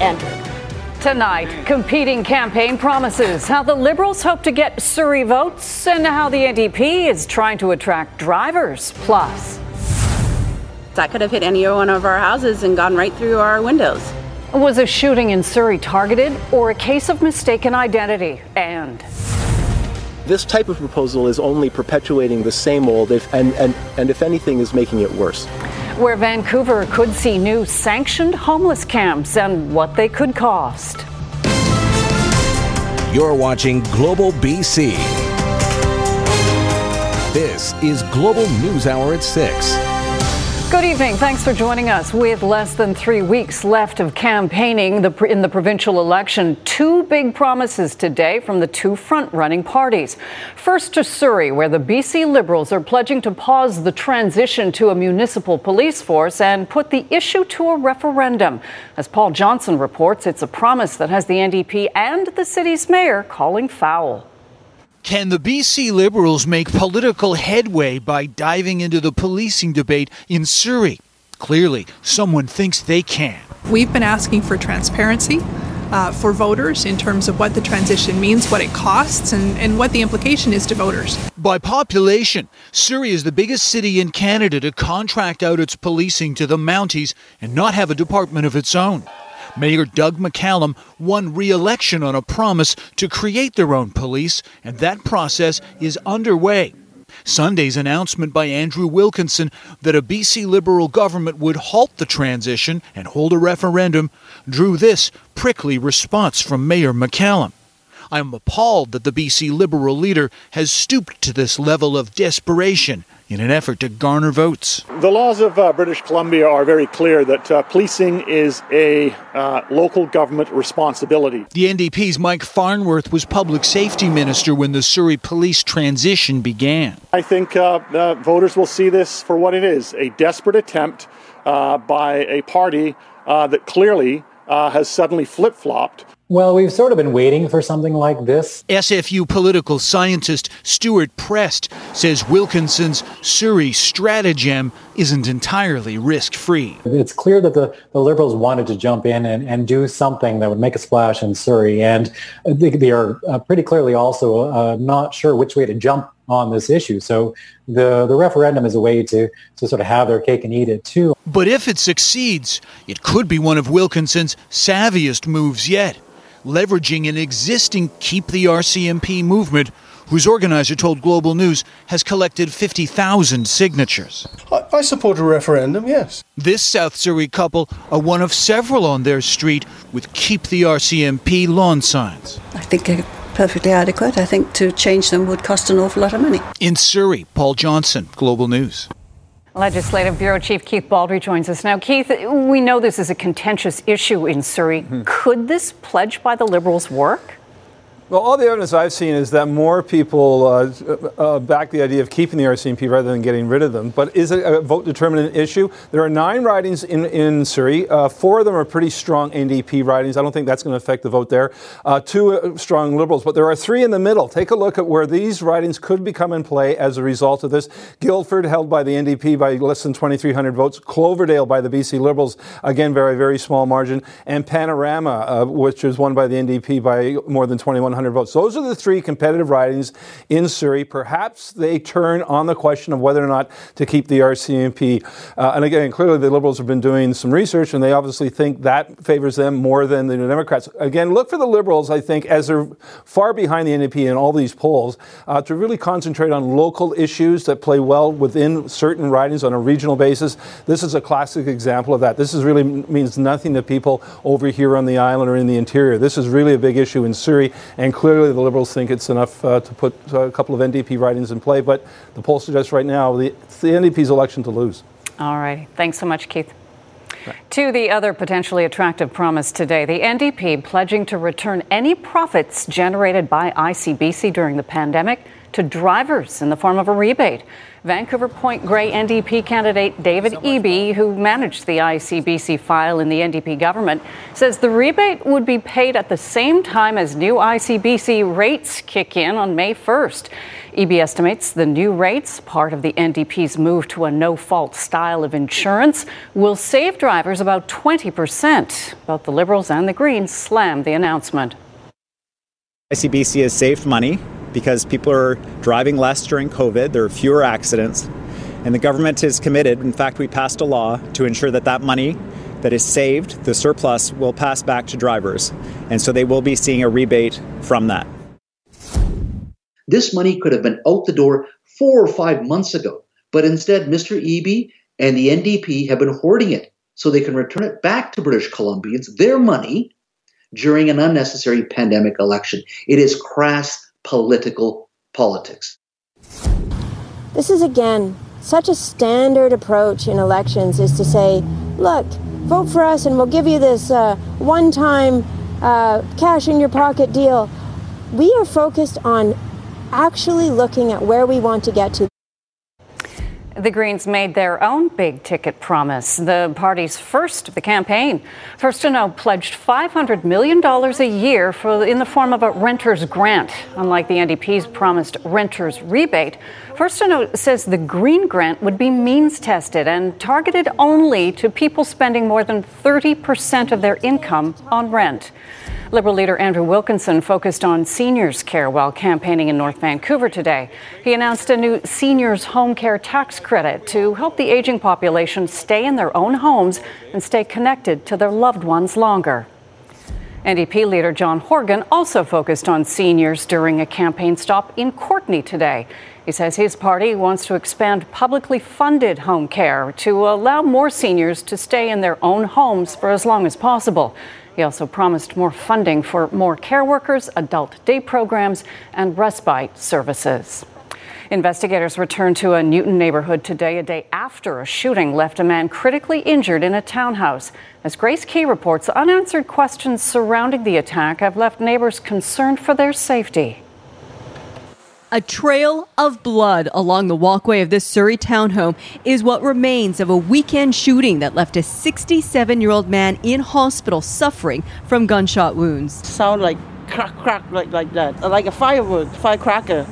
entered. Tonight, competing campaign promises, how the Liberals hope to get Surrey votes, and how the NDP is trying to attract drivers. Plus, that could have hit any one of our houses and gone right through our windows. Was a shooting in Surrey targeted or a case of mistaken identity? And this type of proposal is only perpetuating the same old, if, and, and, and if anything, is making it worse where Vancouver could see new sanctioned homeless camps and what they could cost. You're watching Global BC. This is Global News Hour at 6. Good evening. Thanks for joining us. With less than three weeks left of campaigning in the provincial election, two big promises today from the two front running parties. First to Surrey, where the BC Liberals are pledging to pause the transition to a municipal police force and put the issue to a referendum. As Paul Johnson reports, it's a promise that has the NDP and the city's mayor calling foul. Can the BC Liberals make political headway by diving into the policing debate in Surrey? Clearly, someone thinks they can. We've been asking for transparency. Uh, for voters in terms of what the transition means, what it costs, and, and what the implication is to voters. By population, Surrey is the biggest city in Canada to contract out its policing to the Mounties and not have a department of its own. Mayor Doug McCallum won re election on a promise to create their own police, and that process is underway. Sunday's announcement by Andrew Wilkinson that a BC Liberal government would halt the transition and hold a referendum drew this prickly response from Mayor McCallum. I am appalled that the BC Liberal leader has stooped to this level of desperation in an effort to garner votes. The laws of uh, British Columbia are very clear that uh, policing is a uh, local government responsibility. The NDP's Mike Farnworth was public safety minister when the Surrey police transition began. I think uh, voters will see this for what it is a desperate attempt uh, by a party uh, that clearly has suddenly flip flopped well, we've sort of been waiting for something like this. SFU political scientist Stewart Prest says Wilkinson's Surrey stratagem isn't entirely risk free. It's clear that the, the Liberals wanted to jump in and, and do something that would make a splash in Surrey. And they, they are uh, pretty clearly also uh, not sure which way to jump on this issue. So the, the referendum is a way to, to sort of have their cake and eat it too. But if it succeeds, it could be one of Wilkinson's savviest moves yet leveraging an existing Keep the RCMP movement, whose organizer told Global News has collected 50,000 signatures. I, I, support a referendum, yes. This South Surrey couple are one of several on their street with Keep the RCMP lawn signs. I think they're perfectly adequate. I think to change them would cost an awful lot of money. In Surrey, Paul Johnson, Global News. Legislative Bureau Chief Keith Baldrey joins us now. Keith, we know this is a contentious issue in Surrey. Mm-hmm. Could this pledge by the Liberals work? Well, all the evidence I've seen is that more people uh, uh, back the idea of keeping the RCMP rather than getting rid of them. But is it a vote determinant issue? There are nine ridings in, in Surrey. Uh, four of them are pretty strong NDP ridings. I don't think that's going to affect the vote there. Uh, two uh, strong Liberals, but there are three in the middle. Take a look at where these ridings could become in play as a result of this. Guildford held by the NDP by less than 2,300 votes. Cloverdale by the BC Liberals, again, very, very small margin. And Panorama, uh, which was won by the NDP by more than 2,100 votes. Those are the three competitive ridings in Surrey. Perhaps they turn on the question of whether or not to keep the RCMP. Uh, and again, clearly the Liberals have been doing some research and they obviously think that favors them more than the New Democrats. Again, look for the Liberals, I think, as they're far behind the NDP in all these polls, uh, to really concentrate on local issues that play well within certain ridings on a regional basis. This is a classic example of that. This is really means nothing to people over here on the island or in the interior. This is really a big issue in Surrey and and clearly, the Liberals think it's enough uh, to put uh, a couple of NDP writings in play. But the poll suggests right now the, it's the NDP's election to lose. All right. Thanks so much, Keith. To the other potentially attractive promise today, the NDP pledging to return any profits generated by ICBC during the pandemic to drivers in the form of a rebate. Vancouver Point Grey NDP candidate David Eby, who managed the ICBC file in the NDP government, says the rebate would be paid at the same time as new ICBC rates kick in on May 1st. Eby estimates the new rates, part of the NDP's move to a no fault style of insurance, will save drivers about 20%. Both the Liberals and the Greens slammed the announcement. ICBC has saved money because people are driving less during COVID. There are fewer accidents. And the government is committed. In fact, we passed a law to ensure that that money that is saved, the surplus, will pass back to drivers. And so they will be seeing a rebate from that. This money could have been out the door four or five months ago. But instead, Mr. Eby and the NDP have been hoarding it so they can return it back to British Columbians, their money, during an unnecessary pandemic election. It is crass political politics. This is again such a standard approach in elections is to say, look, vote for us and we'll give you this uh, one time uh, cash in your pocket deal. We are focused on actually looking at where we want to get to. The Greens made their own big ticket promise, the party's first of the campaign. Furstenau pledged $500 million a year for, in the form of a renter's grant. Unlike the NDP's promised renter's rebate, Furstenau says the Green grant would be means tested and targeted only to people spending more than 30% of their income on rent. Liberal leader Andrew Wilkinson focused on seniors' care while campaigning in North Vancouver today. He announced a new seniors' home care tax credit to help the aging population stay in their own homes and stay connected to their loved ones longer. NDP leader John Horgan also focused on seniors during a campaign stop in Courtenay today. He says his party wants to expand publicly funded home care to allow more seniors to stay in their own homes for as long as possible. He also promised more funding for more care workers, adult day programs, and respite services. Investigators returned to a Newton neighborhood today, a day after a shooting left a man critically injured in a townhouse. As Grace Ke reports, unanswered questions surrounding the attack have left neighbors concerned for their safety. A trail of blood along the walkway of this Surrey townhome is what remains of a weekend shooting that left a 67 year old man in hospital suffering from gunshot wounds. Sound like crack, crack, like, like that, like a firewood, firecracker,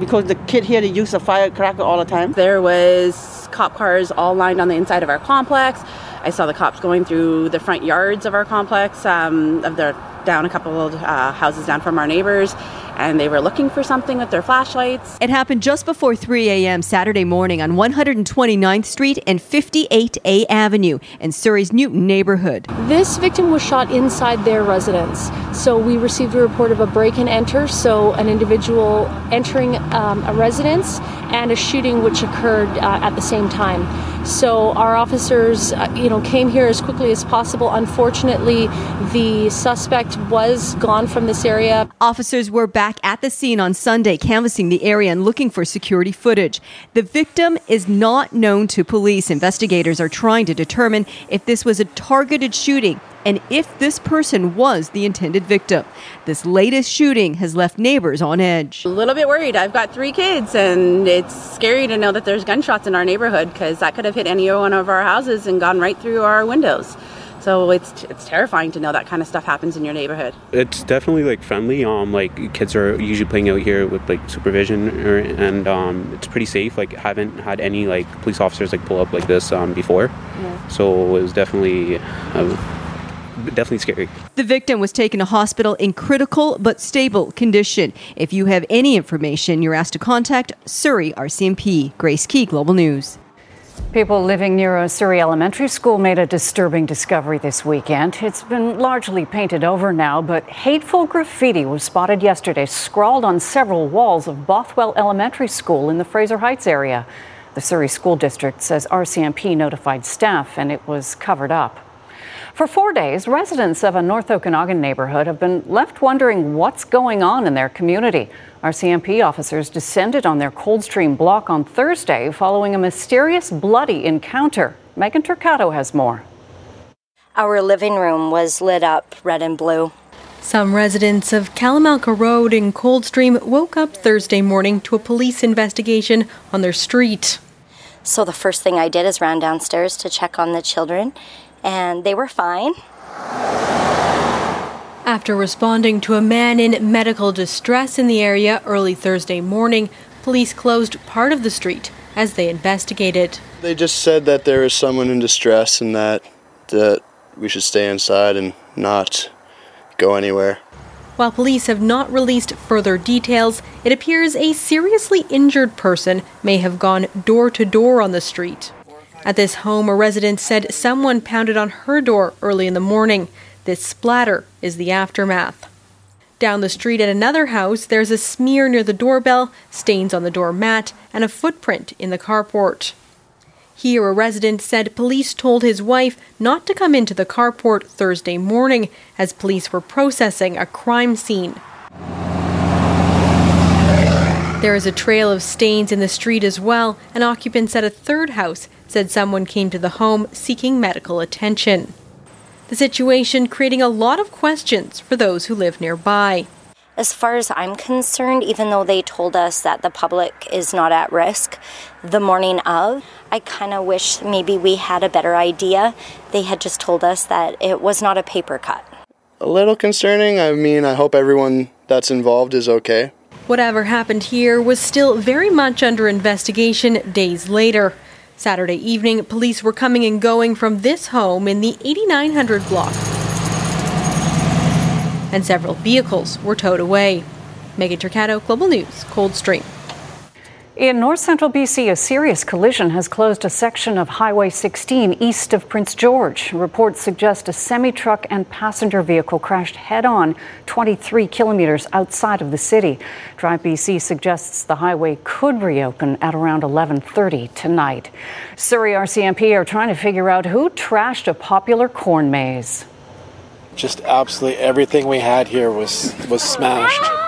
because the kid here they use a firecracker all the time. There was cop cars all lined on the inside of our complex. I saw the cops going through the front yards of our complex, um, of their down a couple of uh, houses down from our neighbors and they were looking for something with their flashlights. It happened just before 3 a.m. Saturday morning on 129th Street and 58A Avenue in Surrey's Newton neighborhood. This victim was shot inside their residence. So we received a report of a break and enter, so an individual entering um, a residence and a shooting which occurred uh, at the same time. So our officers, uh, you know, came here as quickly as possible. Unfortunately, the suspect was gone from this area. Officers were back at the scene on Sunday, canvassing the area and looking for security footage. The victim is not known to police. Investigators are trying to determine if this was a targeted shooting and if this person was the intended victim. This latest shooting has left neighbors on edge. A little bit worried. I've got three kids, and it's scary to know that there's gunshots in our neighborhood because that could have hit any one of our houses and gone right through our windows. So it's it's terrifying to know that kind of stuff happens in your neighborhood. It's definitely like friendly. Um, like kids are usually playing out here with like supervision, or, and um, it's pretty safe. Like haven't had any like police officers like pull up like this um, before. Yeah. So it was definitely. Uh, definitely scary. The victim was taken to hospital in critical but stable condition. If you have any information, you're asked to contact Surrey RCMP. Grace Ke, Global News. People living near a Surrey elementary school made a disturbing discovery this weekend. It's been largely painted over now, but hateful graffiti was spotted yesterday, scrawled on several walls of Bothwell Elementary School in the Fraser Heights area. The Surrey School District says RCMP notified staff and it was covered up. For four days, residents of a North Okanagan neighborhood have been left wondering what's going on in their community. RCMP officers descended on their Coldstream block on Thursday following a mysterious bloody encounter. Megan Turcato has more. Our living room was lit up red and blue. Some residents of Kalamalka Road in Coldstream woke up Thursday morning to a police investigation on their street. So the first thing I did is ran downstairs to check on the children, and they were fine. After responding to a man in medical distress in the area early Thursday morning, police closed part of the street as they investigated. They just said that there is someone in distress and that that we should stay inside and not go anywhere. While police have not released further details, it appears a seriously injured person may have gone door to door on the street. At this home, a resident said someone pounded on her door early in the morning. This splatter is the aftermath. Down the street at another house, there's a smear near the doorbell, stains on the doormat, and a footprint in the carport. Here, a resident said police told his wife not to come into the carport Thursday morning as police were processing a crime scene. There is a trail of stains in the street as well. An occupant at a third house said someone came to the home seeking medical attention. The situation creating a lot of questions for those who live nearby. As far as I'm concerned, even though they told us that the public is not at risk the morning of, I kind of wish maybe we had a better idea. They had just told us that it was not a paper cut. A little concerning. I mean, I hope everyone that's involved is okay. Whatever happened here was still very much under investigation days later. Saturday evening, police were coming and going from this home in the 8900 block. And several vehicles were towed away. Megan Turcato, Global News, Coldstream. In north central BC, a serious collision has closed a section of Highway 16 east of Prince George. Reports suggest a semi truck and passenger vehicle crashed head on 23 kilometers outside of the city. Drive BC suggests the highway could reopen at around 11:30 tonight. Surrey RCMP are trying to figure out who trashed a popular corn maze. Just absolutely everything we had here was was smashed.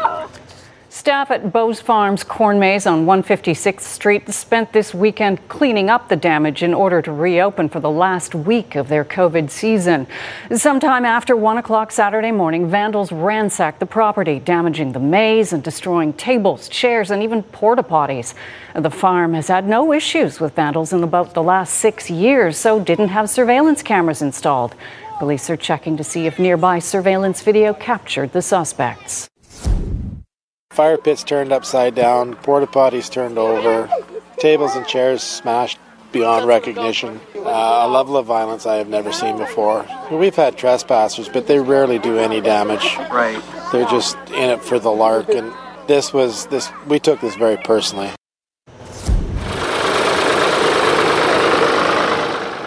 Staff at Bose Farms Corn Maze on 156th Street spent this weekend cleaning up the damage in order to reopen for the last week of their COVID season. Sometime after 1 o'clock Saturday morning, vandals ransacked the property, damaging the maze and destroying tables, chairs, and even porta potties. The farm has had no issues with vandals in about the last six years, so didn't have surveillance cameras installed. Police are checking to see if nearby surveillance video captured the suspects. Fire pits turned upside down, porta potties turned over, tables and chairs smashed beyond recognition. Uh, a level of violence I have never seen before. We've had trespassers, but they rarely do any damage. Right. They're just in it for the lark, and this was this. We took this very personally.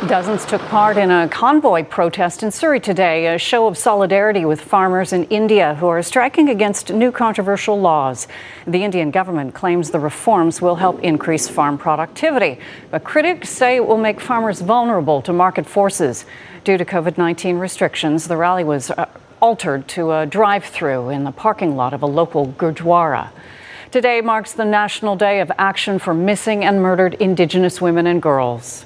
Dozens took part in a convoy protest in Surrey today, a show of solidarity with farmers in India who are striking against new controversial laws. The Indian government claims the reforms will help increase farm productivity, but critics say it will make farmers vulnerable to market forces. Due to COVID 19 restrictions, the rally was uh, altered to a drive through in the parking lot of a local Gurdwara. Today marks the National Day of Action for Missing and Murdered Indigenous Women and Girls.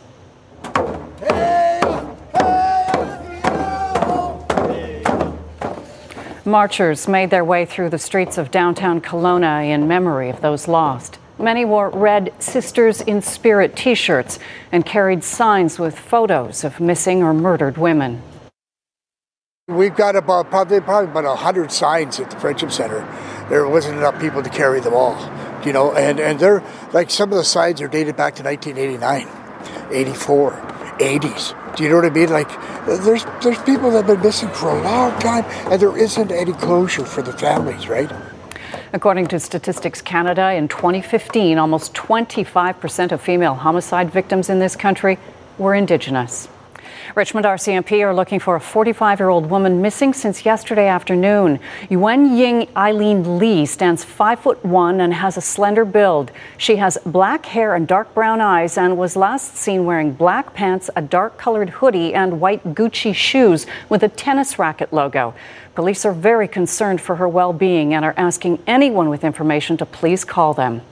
Marchers made their way through the streets of downtown Kelowna in memory of those lost. Many wore red Sisters in Spirit t shirts and carried signs with photos of missing or murdered women. We've got about probably probably about hundred signs at the Friendship Center. There wasn't enough people to carry them all, you know. And and they're like some of the signs are dated back to 1989, 84, 80s. Do you know what I mean? Like there's there's people that have been missing for a long time, and there isn't any closure for the families, right? According to Statistics Canada, in 2015, almost 25% of female homicide victims in this country were Indigenous. Richmond RCMP are looking for a 45 year old woman missing since yesterday afternoon. Yuan Ying Eileen Lee stands 5 foot 1 and has a slender build. She has black hair and dark brown eyes and was last seen wearing black pants, a dark colored hoodie, and white Gucci shoes with a tennis racket logo. Police are very concerned for her well being and are asking anyone with information to please call them.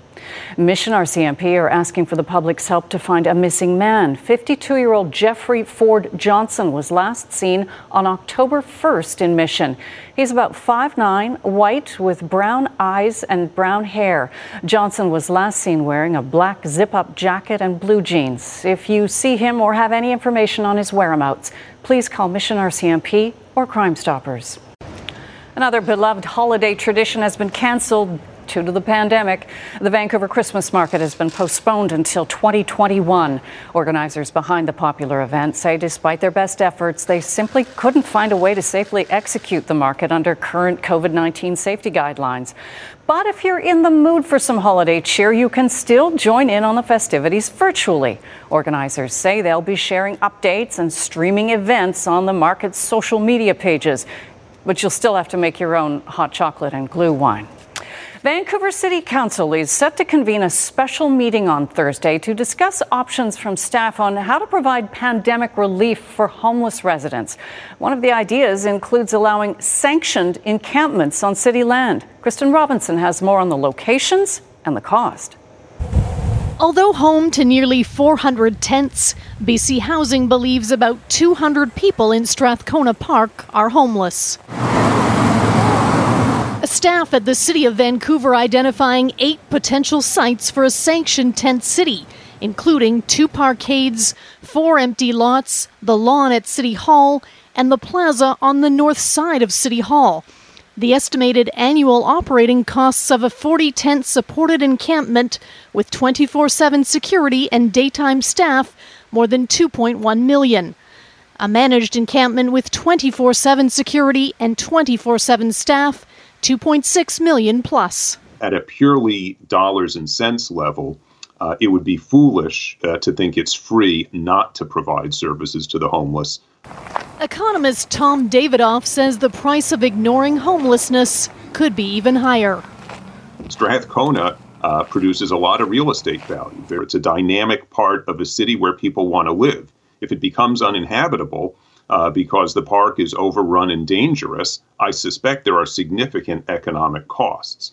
Mission RCMP are asking for the public's help to find a missing man. 52 year old Jeffrey Ford Johnson was last seen on October 1st in Mission. He's about 5'9, white, with brown eyes and brown hair. Johnson was last seen wearing a black zip up jacket and blue jeans. If you see him or have any information on his whereabouts, please call Mission RCMP or Crime Stoppers. Another beloved holiday tradition has been canceled due to the pandemic. The Vancouver Christmas market has been postponed until 2021. Organizers behind the popular event say despite their best efforts, they simply couldn't find a way to safely execute the market under current COVID 19 safety guidelines. But if you're in the mood for some holiday cheer, you can still join in on the festivities virtually. Organizers say they'll be sharing updates and streaming events on the market's social media pages, but you'll still have to make your own hot chocolate and glühwein. Vancouver City Council is set to convene a special meeting on Thursday to discuss options from staff on how to provide pandemic relief for homeless residents. One of the ideas includes allowing sanctioned encampments on city land. Kristen Robinson has more on the locations and the cost. Although home to nearly 400 tents, BC Housing believes about 200 people in Strathcona Park are homeless. Staff at the City of Vancouver identifying eight potential sites for a sanctioned tent city, including two parkades, four empty lots, the lawn at City Hall, and the plaza on the north side of City Hall. The estimated annual operating costs of a 40 tent supported encampment with 24 7 security and daytime staff more than 2.1 million. A managed encampment with 24 7 security and 24 7 staff 2.6 million plus. At a purely dollars and cents level, uh, it would be foolish uh, to think it's free not to provide services to the homeless. Economist Tom Davidoff says the price of ignoring homelessness could be even higher. Strathcona uh, produces a lot of real estate value. It's a dynamic part of a city where people want to live. If it becomes uninhabitable, uh, because the park is overrun and dangerous, I suspect there are significant economic costs.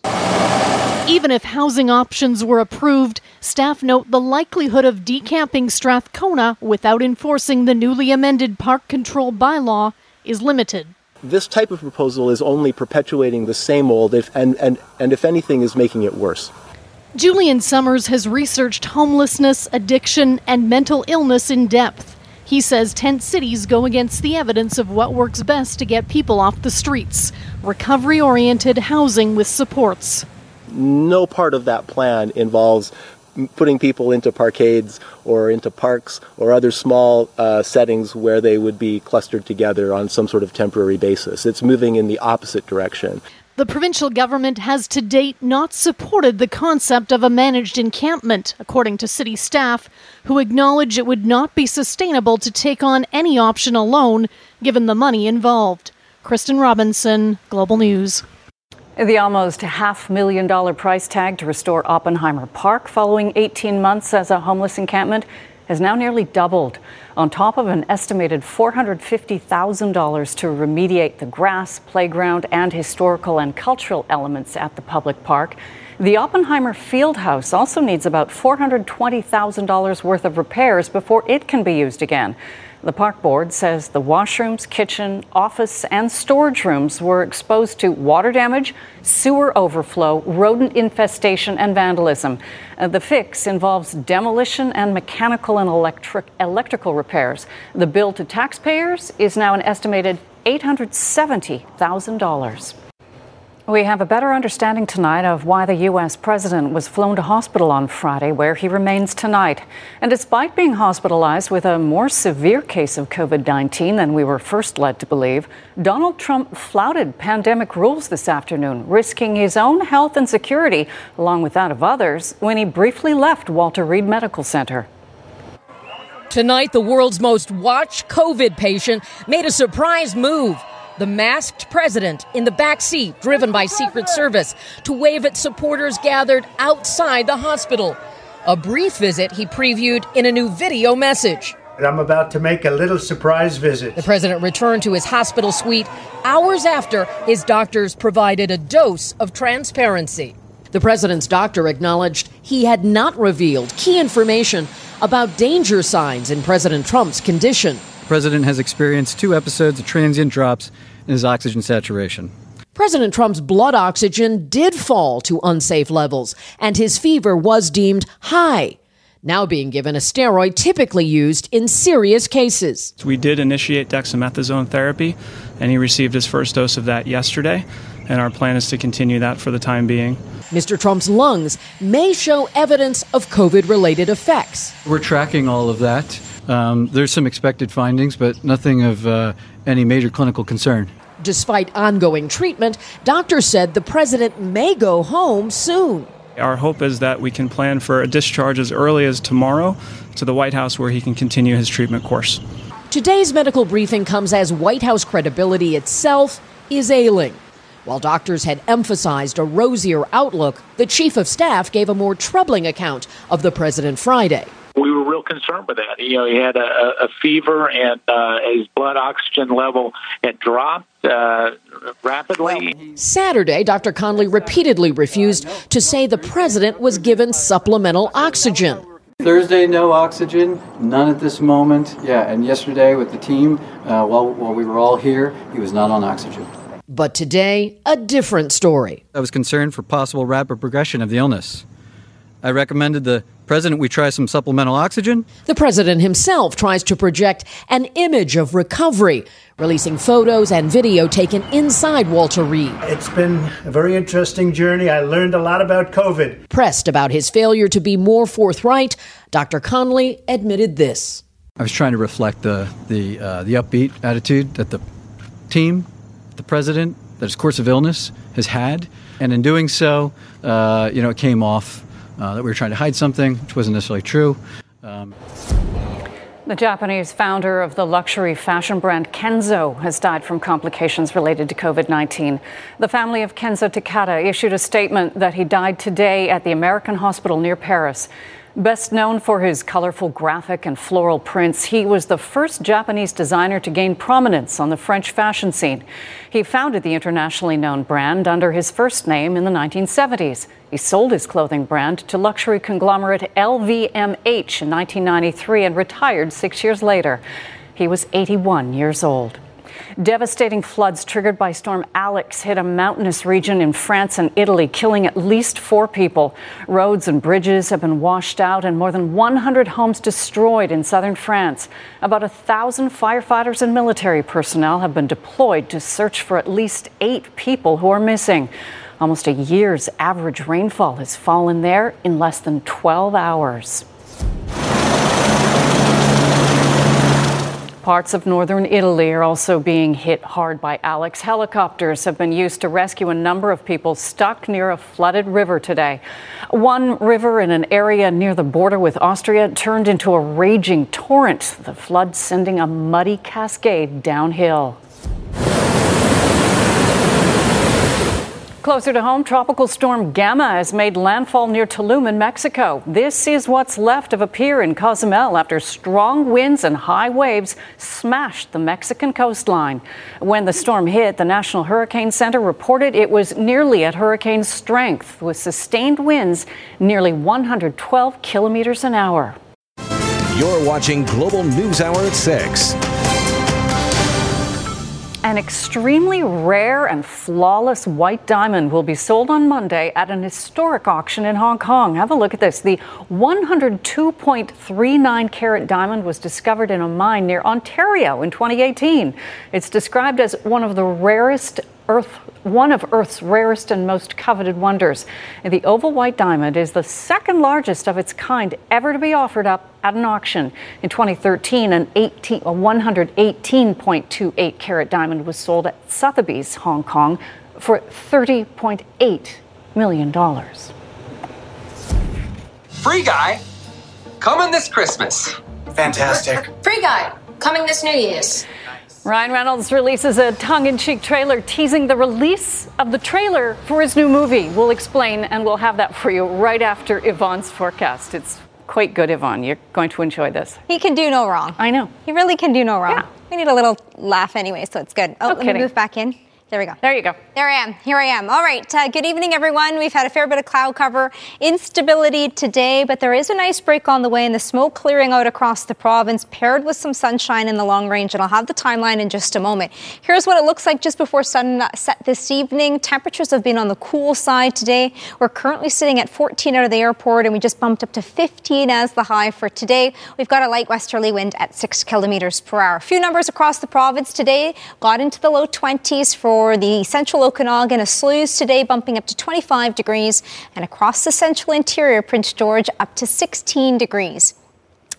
Even if housing options were approved, staff note the likelihood of decamping Strathcona without enforcing the newly amended park control bylaw is limited. This type of proposal is only perpetuating the same old, if, and, and, and if anything, is making it worse. Julian Somers has researched homelessness, addiction, and mental illness in depth. He says tent cities go against the evidence of what works best to get people off the streets recovery oriented housing with supports. No part of that plan involves putting people into parkades or into parks or other small uh, settings where they would be clustered together on some sort of temporary basis. It's moving in the opposite direction. The provincial government has to date not supported the concept of a managed encampment, according to city staff, who acknowledge it would not be sustainable to take on any option alone, given the money involved. Kristen Robinson, Global News. The almost half million dollar price tag to restore Oppenheimer Park following 18 months as a homeless encampment has now nearly doubled, on top of an estimated $450,000 to remediate the grass, playground, and historical and cultural elements at the public park. The Oppenheimer Fieldhouse also needs about $420,000 worth of repairs before it can be used again. The park board says the washrooms, kitchen, office, and storage rooms were exposed to water damage, sewer overflow, rodent infestation, and vandalism. Uh, the fix involves demolition and mechanical and electric, electrical repairs. The bill to taxpayers is now an estimated $870,000. We have a better understanding tonight of why the U.S. president was flown to hospital on Friday, where he remains tonight. And despite being hospitalized with a more severe case of COVID 19 than we were first led to believe, Donald Trump flouted pandemic rules this afternoon, risking his own health and security, along with that of others, when he briefly left Walter Reed Medical Center. Tonight, the world's most watched COVID patient made a surprise move the masked president in the back seat, driven by Secret Service, to wave at supporters gathered outside the hospital. A brief visit he previewed in a new video message. I'm about to make a little surprise visit. The president returned to his hospital suite hours after his doctors provided a dose of transparency. The president's doctor acknowledged he had not revealed key information about danger signs in President Trump's condition. The president has experienced two episodes of transient drops in his oxygen saturation. President Trump's blood oxygen did fall to unsafe levels, and his fever was deemed high. Now being given a steroid typically used in serious cases. We did initiate dexamethasone therapy, and he received his first dose of that yesterday, and our plan is to continue that for the time being. Mr. Trump's lungs may show evidence of COVID related effects. We're tracking all of that. Um, there's some expected findings, but nothing of uh, any major clinical concern. Despite ongoing treatment, doctors said the president may go home soon. Our hope is that we can plan for a discharge as early as tomorrow to the White House where he can continue his treatment course. Today's medical briefing comes as White House credibility itself is ailing. While doctors had emphasized a rosier outlook, the chief of staff gave a more troubling account of the president Friday we were real concerned with that. You know, he had a, a fever and uh, his blood oxygen level had dropped uh, rapidly. Saturday, Dr. Conley repeatedly refused to say the president was given supplemental oxygen. Thursday, no oxygen, none at this moment. Yeah, and yesterday with the team, uh, while, while we were all here, he was not on oxygen. But today, a different story. I was concerned for possible rapid progression of the illness. I recommended the President, we try some supplemental oxygen. The president himself tries to project an image of recovery, releasing photos and video taken inside Walter Reed. It's been a very interesting journey. I learned a lot about COVID. Pressed about his failure to be more forthright, Dr. Conley admitted this. I was trying to reflect the the uh, the upbeat attitude that the team, the president, that his course of illness has had, and in doing so, uh, you know, it came off that we were trying to hide something, which wasn't necessarily true. Um, the Japanese founder of the luxury fashion brand Kenzo has died from complications related to COVID 19. The family of Kenzo Takada issued a statement that he died today at the American hospital near Paris. Best known for his colorful graphic and floral prints, he was the first Japanese designer to gain prominence on the French fashion scene. He founded the internationally known brand under his first name in the 1970s. He sold his clothing brand to luxury conglomerate LVMH in 1993 and retired six years later. He was 81 years old. Devastating floods triggered by Storm Alex hit a mountainous region in France and Italy, killing at least four people. Roads and bridges have been washed out and more than 100 homes destroyed in southern France. About a thousand firefighters and military personnel have been deployed to search for at least eight people who are missing. Almost a year's average rainfall has fallen there in less than 12 hours. Parts of northern Italy are also being hit hard by Alex. Helicopters have been used to rescue a number of people stuck near a flooded river today. One river in an area near the border with Austria turned into a raging torrent, the flood sending a muddy cascade downhill. Closer to home, Tropical Storm Gamma has made landfall near Tulum in Mexico. This is what's left of a pier in Cozumel after strong winds and high waves smashed the Mexican coastline. When the storm hit, the National Hurricane Center reported it was nearly at hurricane strength with sustained winds nearly 112 kilometers an hour. You're watching Global News Hour at 6. An extremely rare and flawless white diamond will be sold on Monday at an historic auction in Hong Kong. Have a look at this. The 102.39 carat diamond was discovered in a mine near Ontario in 2018. It's described as one of the rarest Earth, one of Earth's rarest and most coveted wonders. And the oval white diamond is the second largest of its kind ever to be offered up at an auction. In 2013, an 18, a 118.28 carat diamond was sold at Sotheby's, Hong Kong, for $30.8 million. Free guy coming this Christmas. Fantastic. Free guy coming this New Year's. Ryan Reynolds releases a tongue in cheek trailer teasing the release of the trailer for his new movie. We'll explain, and we'll have that for you right after Yvonne's forecast. It's quite good, Yvonne. You're going to enjoy this. He can do no wrong. I know. He really can do no wrong. Yeah. We need a little laugh anyway, so it's good. Oh, No let kidding. me move back in. There we go. There you go. There I am. Here I am. All right. Uh, good evening, everyone. We've had a fair bit of cloud cover, instability today, but there is a nice break on the way and the smoke clearing out across the province, paired with some sunshine in the long range. And I'll have the timeline in just a moment. Here's what it looks like just before sunset this evening. Temperatures have been on the cool side today. We're currently sitting at 14 out of the airport, and we just bumped up to 15 as the high for today. We've got a light westerly wind at 6 kilometers per hour. A few numbers across the province today got into the low 20s for for the central Okanagan, Osoyoos today bumping up to 25 degrees, and across the central interior, Prince George up to 16 degrees.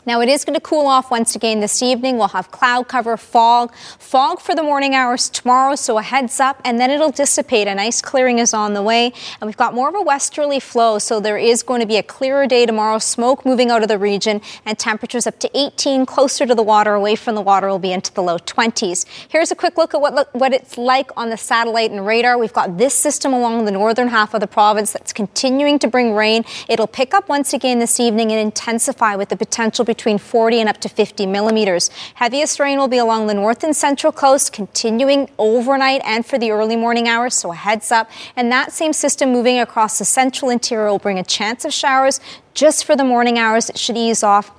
Now it is going to cool off once again this evening. We'll have cloud cover, fog, fog for the morning hours tomorrow, so a heads up, and then it'll dissipate. A nice clearing is on the way, and we've got more of a westerly flow, so there is going to be a clearer day tomorrow. Smoke moving out of the region, and temperatures up to 18, closer to the water, away from the water, will be into the low 20s. Here's a quick look at what what it's like on the satellite and radar. We've got this system along the northern half of the province that's continuing to bring rain. It'll pick up once again this evening and intensify with the potential between 40 and up to 50 millimeters. Heaviest rain will be along the north and central coast, continuing overnight and for the early morning hours, so a heads up. And that same system moving across the central interior will bring a chance of showers just for the morning hours. It should ease off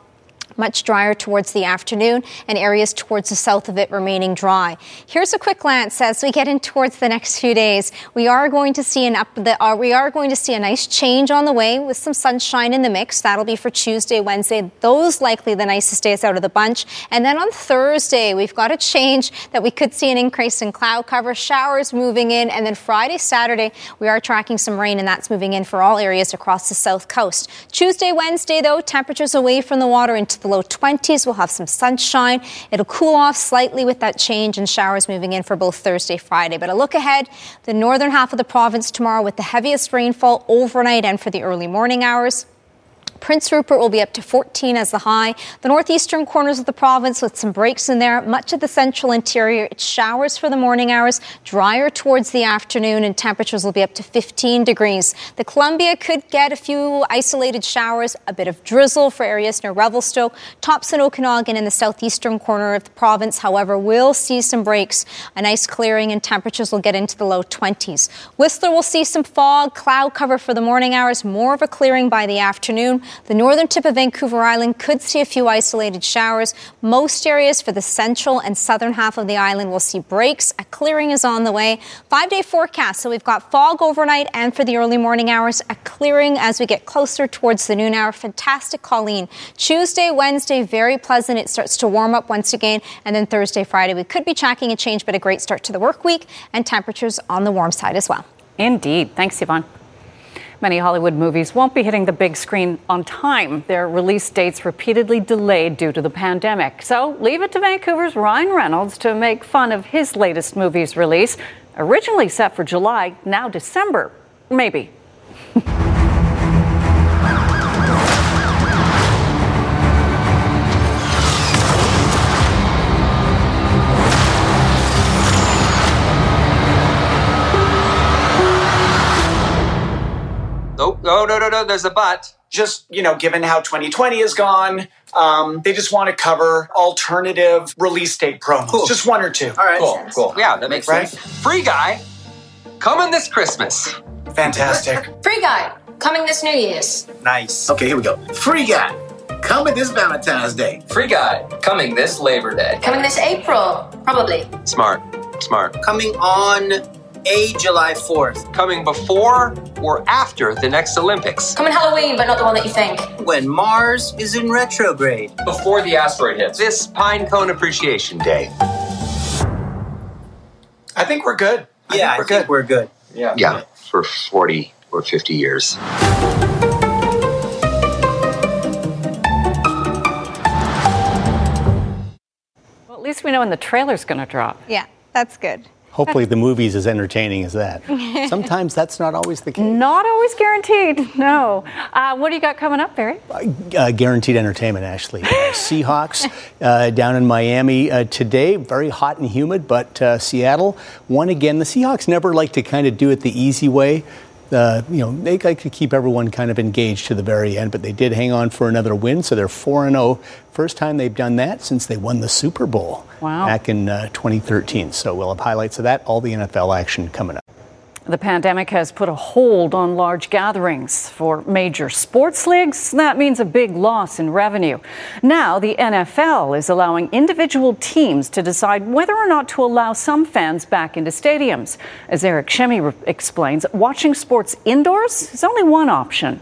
much drier towards the afternoon and areas towards the south of it remaining dry. Here's a quick glance as we get in towards the next few days. We are going to see an up the, uh, we are going to see a nice change on the way with some sunshine in the mix. That'll be for Tuesday, Wednesday. Those likely the nicest days out of the bunch. And then on Thursday, we've got a change that we could see an increase in cloud cover, showers moving in, and then Friday, Saturday, we are tracking some rain and that's moving in for all areas across the south coast. Tuesday, Wednesday, though, temperatures away from the water into the the low 20s. We'll have some sunshine. It'll cool off slightly with that change and showers moving in for both Thursday, Friday. But a look ahead, the northern half of the province tomorrow with the heaviest rainfall overnight and for the early morning hours. Prince Rupert will be up to 14 as the high. The northeastern corners of the province with some breaks in there. Much of the central interior, it's showers for the morning hours, drier towards the afternoon, and temperatures will be up to 15 degrees. The Columbia could get a few isolated showers, a bit of drizzle for areas near Revelstoke. Tops and Okanagan in the southeastern corner of the province, however, will see some breaks. A nice clearing and temperatures will get into the low 20s. Whistler will see some fog, cloud cover for the morning hours, more of a clearing by the afternoon. The northern tip of Vancouver Island could see a few isolated showers. Most areas for the central and southern half of the island will see breaks. A clearing is on the way. Five day forecast. So we've got fog overnight and for the early morning hours, a clearing as we get closer towards the noon hour. Fantastic, Colleen. Tuesday, Wednesday, very pleasant. It starts to warm up once again. And then Thursday, Friday, we could be tracking a change, but a great start to the work week and temperatures on the warm side as well. Indeed. Thanks, Yvonne. Many Hollywood movies won't be hitting the big screen on time. Their release dates repeatedly delayed due to the pandemic. So leave it to Vancouver's Ryan Reynolds to make fun of his latest movie's release. Originally set for July, now December. Maybe. Oh, no, no, no, no, there's a but. Just, you know, given how 2020 is gone, um, they just want to cover alternative release date promos. Cool. Just one or two. All right. Cool, cool. Yeah, that makes Right? sense. Free guy coming this Christmas. Fantastic. Free Guy, coming this New Year's. Nice. Okay, here we go. Free guy. Coming this Valentine's Day. Free guy coming this Labor Day. Coming this April, probably. Smart, smart. Coming on a July 4th. Coming before or after the next Olympics. Coming Halloween, but not the one that you think. When Mars is in retrograde. Before the asteroid hits. This Pine Cone Appreciation Day. I think we're good. I yeah, think we're I think good. we're good. Yeah. Yeah, for 40 or 50 years. Well, at least we know when the trailer's going to drop. Yeah, that's good. Hopefully, the movie's as entertaining as that. Sometimes that's not always the case. Not always guaranteed, no. Uh, what do you got coming up, Barry? Uh, guaranteed entertainment, Ashley. Uh, Seahawks uh, down in Miami uh, today, very hot and humid, but uh, Seattle won again. The Seahawks never like to kind of do it the easy way. Uh, you know, they like to keep everyone kind of engaged to the very end, but they did hang on for another win, so they're 4 0. First time they've done that since they won the Super Bowl wow. back in uh, 2013. So we'll have highlights of that, all the NFL action coming up. The pandemic has put a hold on large gatherings. For major sports leagues, that means a big loss in revenue. Now, the NFL is allowing individual teams to decide whether or not to allow some fans back into stadiums. As Eric Shemi re- explains, watching sports indoors is only one option.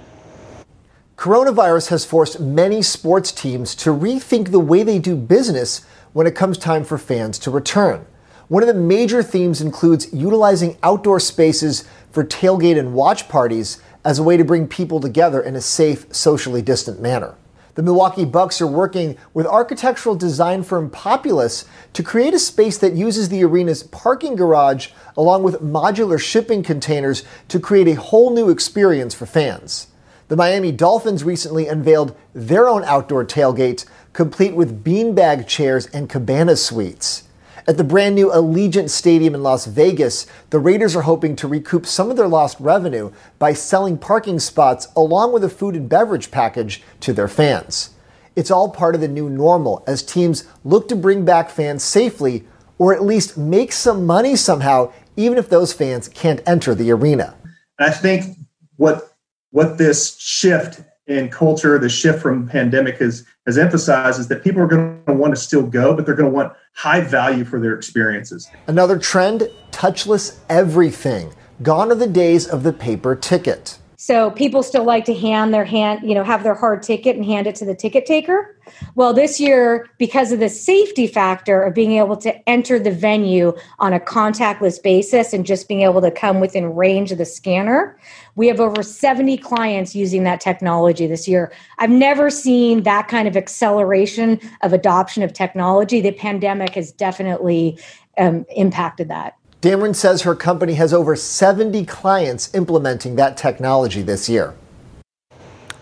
Coronavirus has forced many sports teams to rethink the way they do business when it comes time for fans to return. One of the major themes includes utilizing outdoor spaces for tailgate and watch parties as a way to bring people together in a safe, socially distant manner. The Milwaukee Bucks are working with architectural design firm Populous to create a space that uses the arena's parking garage along with modular shipping containers to create a whole new experience for fans. The Miami Dolphins recently unveiled their own outdoor tailgate, complete with beanbag chairs and cabana suites. At the brand new Allegiant Stadium in Las Vegas, the Raiders are hoping to recoup some of their lost revenue by selling parking spots along with a food and beverage package to their fans. It's all part of the new normal as teams look to bring back fans safely or at least make some money somehow, even if those fans can't enter the arena. I think what what this shift in culture, the shift from pandemic has has emphasized is that people are going to want to still go, but they're going to want high value for their experiences. Another trend touchless everything. Gone are the days of the paper ticket. So people still like to hand their hand, you know, have their hard ticket and hand it to the ticket taker. Well, this year, because of the safety factor of being able to enter the venue on a contactless basis and just being able to come within range of the scanner, we have over 70 clients using that technology this year. I've never seen that kind of acceleration of adoption of technology. The pandemic has definitely um, impacted that. Dameron says her company has over 70 clients implementing that technology this year.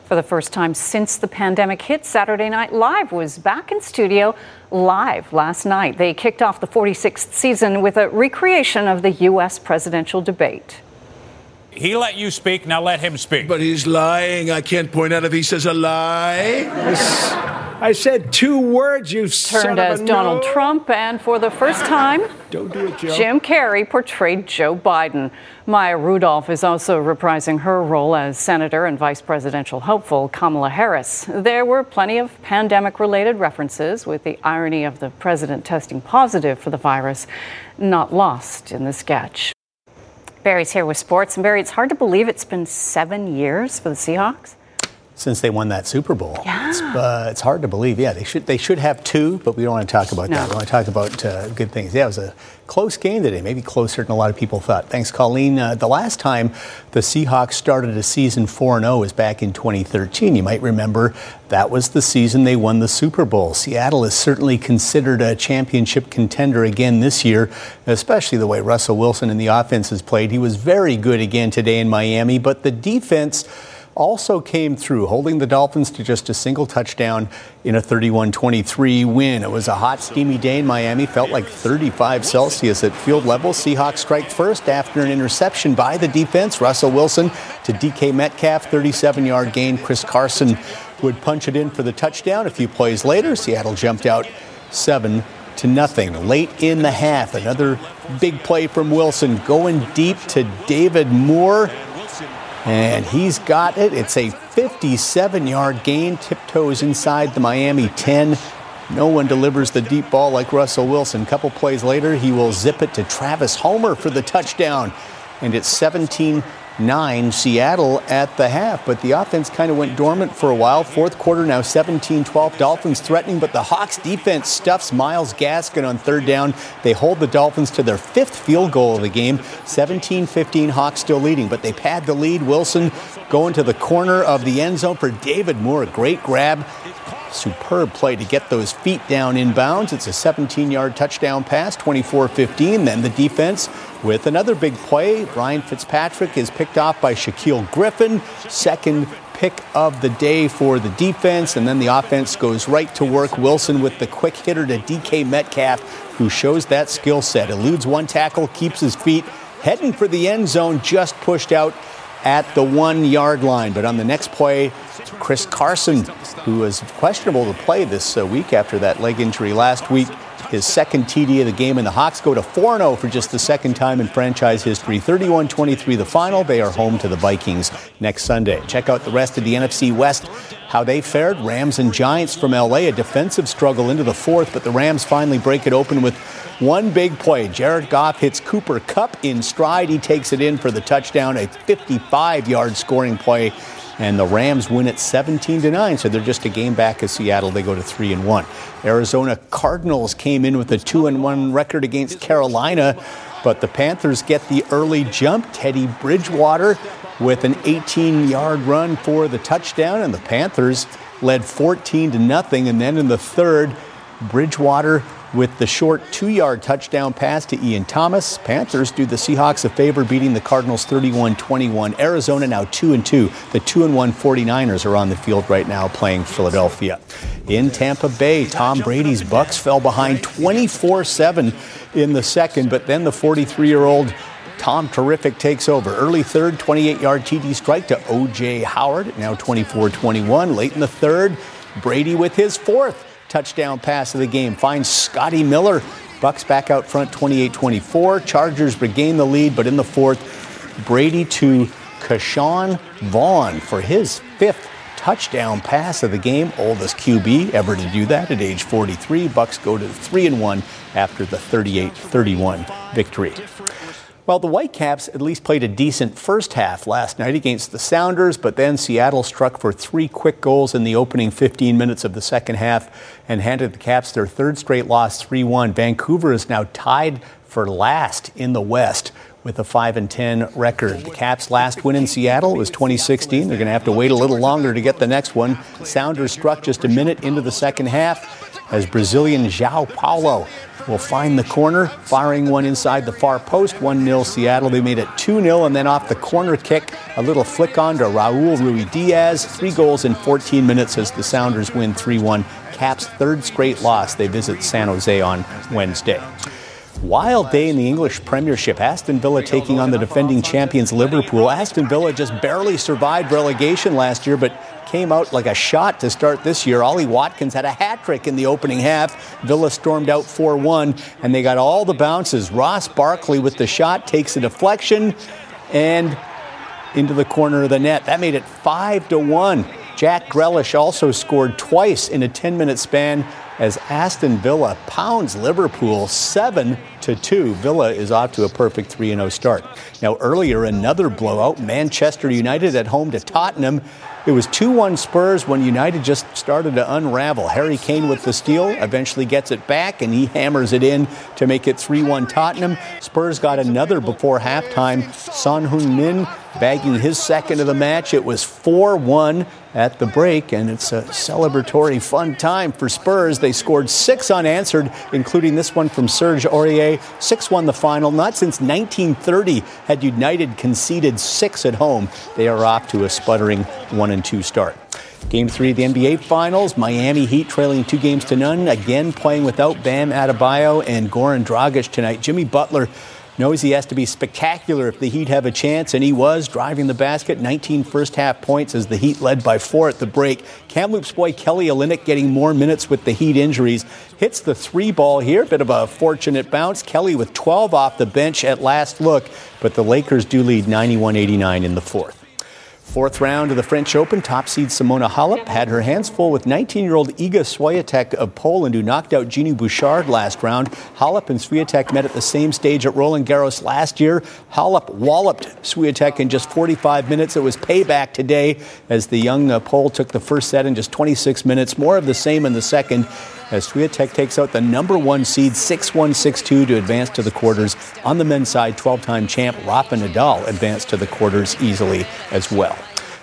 For the first time since the pandemic hit, Saturday Night Live was back in studio live last night. They kicked off the 46th season with a recreation of the U.S. presidential debate. He let you speak, now let him speak. But he's lying. I can't point out if he says a lie. I said two words, you Turned as Donald no. Trump, and for the first time, Don't do it, Joe. Jim Carrey portrayed Joe Biden. Maya Rudolph is also reprising her role as Senator and Vice Presidential hopeful Kamala Harris. There were plenty of pandemic related references, with the irony of the president testing positive for the virus not lost in the sketch. Barry's here with sports. And Barry, it's hard to believe it's been seven years for the Seahawks. Since they won that Super Bowl, Yeah. it's, uh, it's hard to believe. Yeah, they should they should have two, but we don't want to talk about No. that. We want to talk about uh, good things. Yeah, it was a close game today, maybe closer than a lot of people thought. Thanks, Colleen. Uh, the last time the Seahawks started a season 4 0 was back in 2013. You might remember that was the season they won the Super Bowl. Seattle is certainly considered a championship contender again this year, especially the way Russell Wilson and the offense has played. He was very good again today in Miami, but the defense also came through, holding the Dolphins to just a single touchdown in a 31 23 win. It was a hot, steamy day in Miami, felt like 35 Celsius at field level. Seahawks strike first after an interception by the defense. Russell Wilson to DK Metcalf, 37 yard gain. Chris Carson would punch it in for the touchdown. A few plays later, Seattle jumped out 7 to nothing. Late in the half, another big play from Wilson going deep to David Moore. And he's got it. It's a 57 yard gain, tiptoes inside the Miami 10. No one delivers the deep ball like Russell Wilson. A couple plays later, he will zip it to Travis Homer for the touchdown. And it's 17 9 Seattle at the half. But the offense kind of went dormant for a while. Fourth quarter now 17 12. Dolphins threatening, but the Hawks defense stuffs Myles Gaskin on third down. They hold the Dolphins to their fifth field goal of the game. 17 15. Hawks still leading, but they pad the lead. Wilson going to the corner of the end zone for David Moore. A great grab. Superb play to get those feet down inbounds. It's a 17 yard touchdown pass, 24 15. Then the defense with another big play. Ryan Fitzpatrick is picked off by Shaquill Griffin. Second pick of the day for the defense. And then the offense goes right to work. Wilson with the quick hitter to DK Metcalf, who shows that skill set. Eludes one tackle, keeps his feet, heading for the end zone, just pushed out at the one yard line. But on the next play, Chris Carson, who was questionable to play this uh, week after that leg injury last week, his second TD of the game, and the Hawks go to 4 0 for just the second time in franchise history. 31 23 the final. They are home to the Vikings next Sunday. Check out the rest of the NFC West, how they fared. Rams and Giants from LA, a defensive struggle into the fourth, but the Rams finally break it open with one big play. Jared Goff hits Cooper Kupp in stride. He takes it in for the touchdown, a 55 yard scoring play and the Rams win it 17 to 9 so they're just a game back of Seattle. They go to 3 and 1 Arizona Cardinals came in with a 2 and 1 record against Carolina but the Panthers get the early jump. Teddy Bridgewater with an 18 yard run for the touchdown and the Panthers led 14 to nothing. And then in the third Bridgewater with the short two yard touchdown pass to Ian Thomas. Panthers do the Seahawks a favor, beating the Cardinals 31 21. Arizona now 2 and 2. The 2 and 1 49ers are on the field right now playing Philadelphia. In Tampa Bay, Tom Brady's Bucks fell behind 24 7 in the second, but then the 43 year old Tom Terrific takes over. Early third, 28 yard TD strike to O.J. Howard, now 24 21. Late in the third, Brady with his fourth touchdown pass of the game finds Scotty Miller. Bucks back out front 28-24. Chargers regain the lead, but in the fourth, Brady to Ke'Shawn Vaughn for his fifth touchdown pass of the game. Oldest QB ever to do that at age 43. Bucks go to 3 and 1 after the 38-31 victory. Well, the Whitecaps at least played a decent first half last night against the Sounders, but then Seattle struck for three quick goals in the opening 15 minutes of the second half and handed the Caps their third straight loss 3 1. Vancouver is now tied for last in the West with a 5 and 10 record. The Caps' last win in Seattle was 2016. They're going to have to wait a little longer to get the next one. Sounders struck just a minute into the second half as Brazilian João Paulo will find the corner, firing one inside the far post. 1 0 Seattle. They made it 2 0, and then off the corner kick, a little flick on to Raul Ruidíaz. Three goals in 14 minutes as the Sounders win 3 1. Caps' third straight loss. They visit San Jose on Wednesday. Wild day in the English Premiership. Aston Villa taking on the defending champions Liverpool. Aston Villa just barely survived relegation last year, but came out like a shot to start this year. Ollie Watkins had a hat trick in the opening half. Villa stormed out 4 1, and they got all the bounces. Ross Barkley with the shot takes a deflection and into the corner of the net. That made it 5 to 1. Jack Grealish also scored twice in a 10 minute span as Aston Villa pounds Liverpool 7 to 2. Villa is off to a perfect 3 0 start. Now, earlier, another blowout Manchester United at home to Tottenham. It was 2 1 Spurs when United just started to unravel. Harry Kane with the steal eventually gets it back and he hammers it in to make it 3 1 Tottenham. Spurs got another before halftime. Son Heung-min bagging his second of the match. It was 4 1 at the break, and it's a celebratory, fun time for Spurs. They scored six unanswered, including this one from Serge Aurier. 6 1 the final. Not since 1930 had United conceded six at home. They are off to a sputtering 1 and 2 start. Game three of the NBA Finals, Miami Heat trailing two games to none, again playing without Bam Adebayo and Goran Dragic tonight. Jimmy Butler knows he has to be spectacular if the Heat have a chance, and he was driving the basket. 19 first half points as the Heat led by four at the break. Kamloops boy Kelly Olynyk getting more minutes with the Heat injuries. Hits the three ball here, bit of a fortunate bounce. Kelly with 12 off the bench at last look, but the Lakers do lead 91 89 in the fourth. Fourth round of the French Open, top seed Simona Halep had her hands full with 19-year-old Iga Swiatek of Poland, who knocked out Genie Bouchard last round. Halep and Swiatek met at the same stage at Roland Garros last year. Halep walloped Swiatek in just 45 minutes. It was payback today as the young uh, Pole took the first set in just 26 minutes. More of the same in the second as Swiatek takes out the number one seed 6-1, 6-2 to advance to the quarters. On the men's side, 12-time champ Rafa Nadal advanced to the quarters easily as well.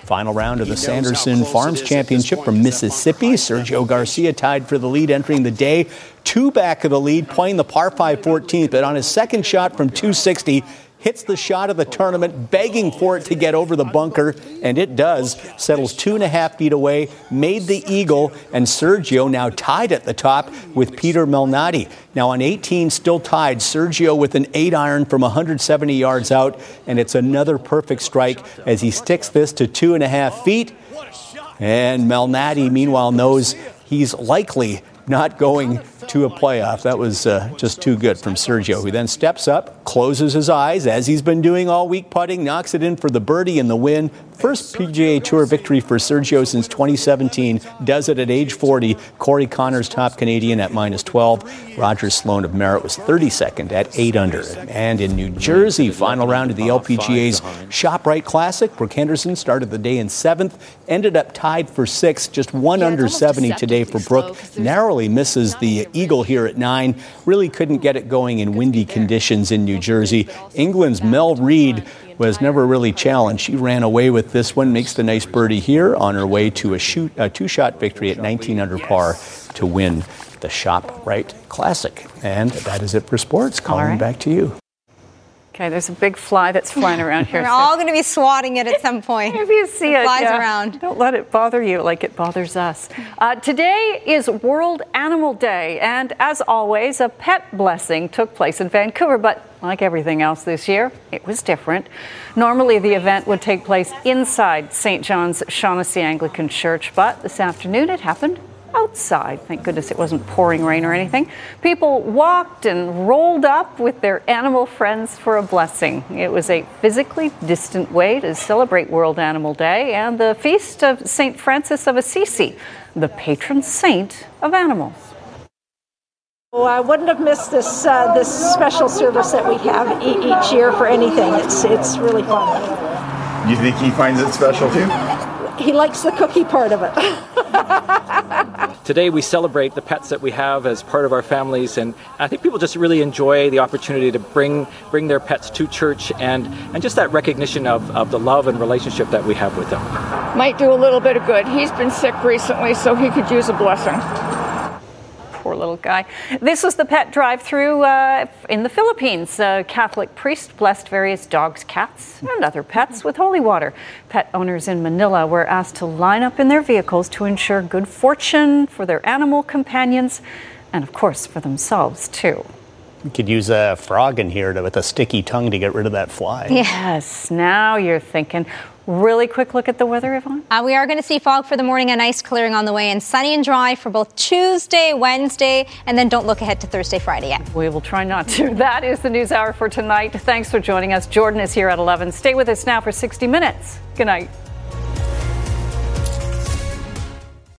Final round of the Sanderson Farms Championship from Mississippi. Sergio Garcia tied for the lead entering the day. Two back of the lead, playing the par 5 14th, but on his second shot from 260, hits the shot of the tournament, begging for it to get over the bunker, and it does. Settles two and a half feet away, made the eagle, and Sergio now tied at the top with Peter Malnati. Now on 18, still tied. Sergio with an eight iron from 170 yards out, and it's another perfect strike as he sticks this to two and a half feet. And Melnati, meanwhile, knows he's likely not going to a playoff. That was uh, just too good from Sergio, who then steps up, closes his eyes, as he's been doing all week putting, knocks it in for the birdie and the win. First PGA Tour victory for Sergio since 2017. Does it at age 40. Corey Conners, top Canadian, at minus 12. Roger Sloan of Merritt was 32nd at 8 under. And in New Jersey, final round of the LPGA's ShopRite Classic. Brooke Henderson started the day in seventh, ended up tied for sixth, just one under 70 today for Brooke. Narrowly misses the Eagle here at nine. Really couldn't get it going in windy conditions in New Jersey. England's Mel Reid was never really challenged. She ran away with this one, makes the nice birdie here on her way to a, shoot, a two-shot victory at 19 under par to win the ShopRite Classic. And that is it for sports. Colleen right. back to you. Okay, there's a big fly that's flying around here. We're so. all going to be swatting it at some point. if you see it, flies yeah. around. Don't let it bother you like it bothers us. Uh, today is World Animal Day, and as always, a pet blessing took place in Vancouver, but like everything else this year, it was different. Normally, the event would take place inside St. John's Shaughnessy Anglican Church, but this afternoon it happened outside. Thank goodness it wasn't pouring rain or anything. People walked and rolled up with their animal friends for a blessing. It was a physically distant way to celebrate World Animal Day and the feast of St. Francis of Assisi, the patron saint of animals. Well, I wouldn't have missed this uh, this special service that we have e- each year for anything. It's it's really fun. You think he finds it special too? He likes the cookie part of it. Today we celebrate the pets that we have as part of our families, and I think people just really enjoy the opportunity to bring bring their pets to church and and just that recognition of, of the love and relationship that we have with them. Might do a little bit of good. He's been sick recently, so he could use a blessing poor little guy. This was the pet drive through uh, in the Philippines. A Catholic priest blessed various dogs, cats, and other pets with holy water. Pet owners in Manila were asked to line up in their vehicles to ensure good fortune for their animal companions and, of course, for themselves, too. You could use a frog in here to, with a sticky tongue to get rid of that fly. Yes, now you're thinking. Really quick look at the weather, Yvonne. Uh, we are going to see fog for the morning, a nice clearing on the way, and sunny and dry for both Tuesday, Wednesday, and then don't look ahead to Thursday, Friday yet. We will try not to. That is the news hour for tonight. Thanks for joining us. Jordan is here at 11. Stay with us now for 60 minutes. Good night.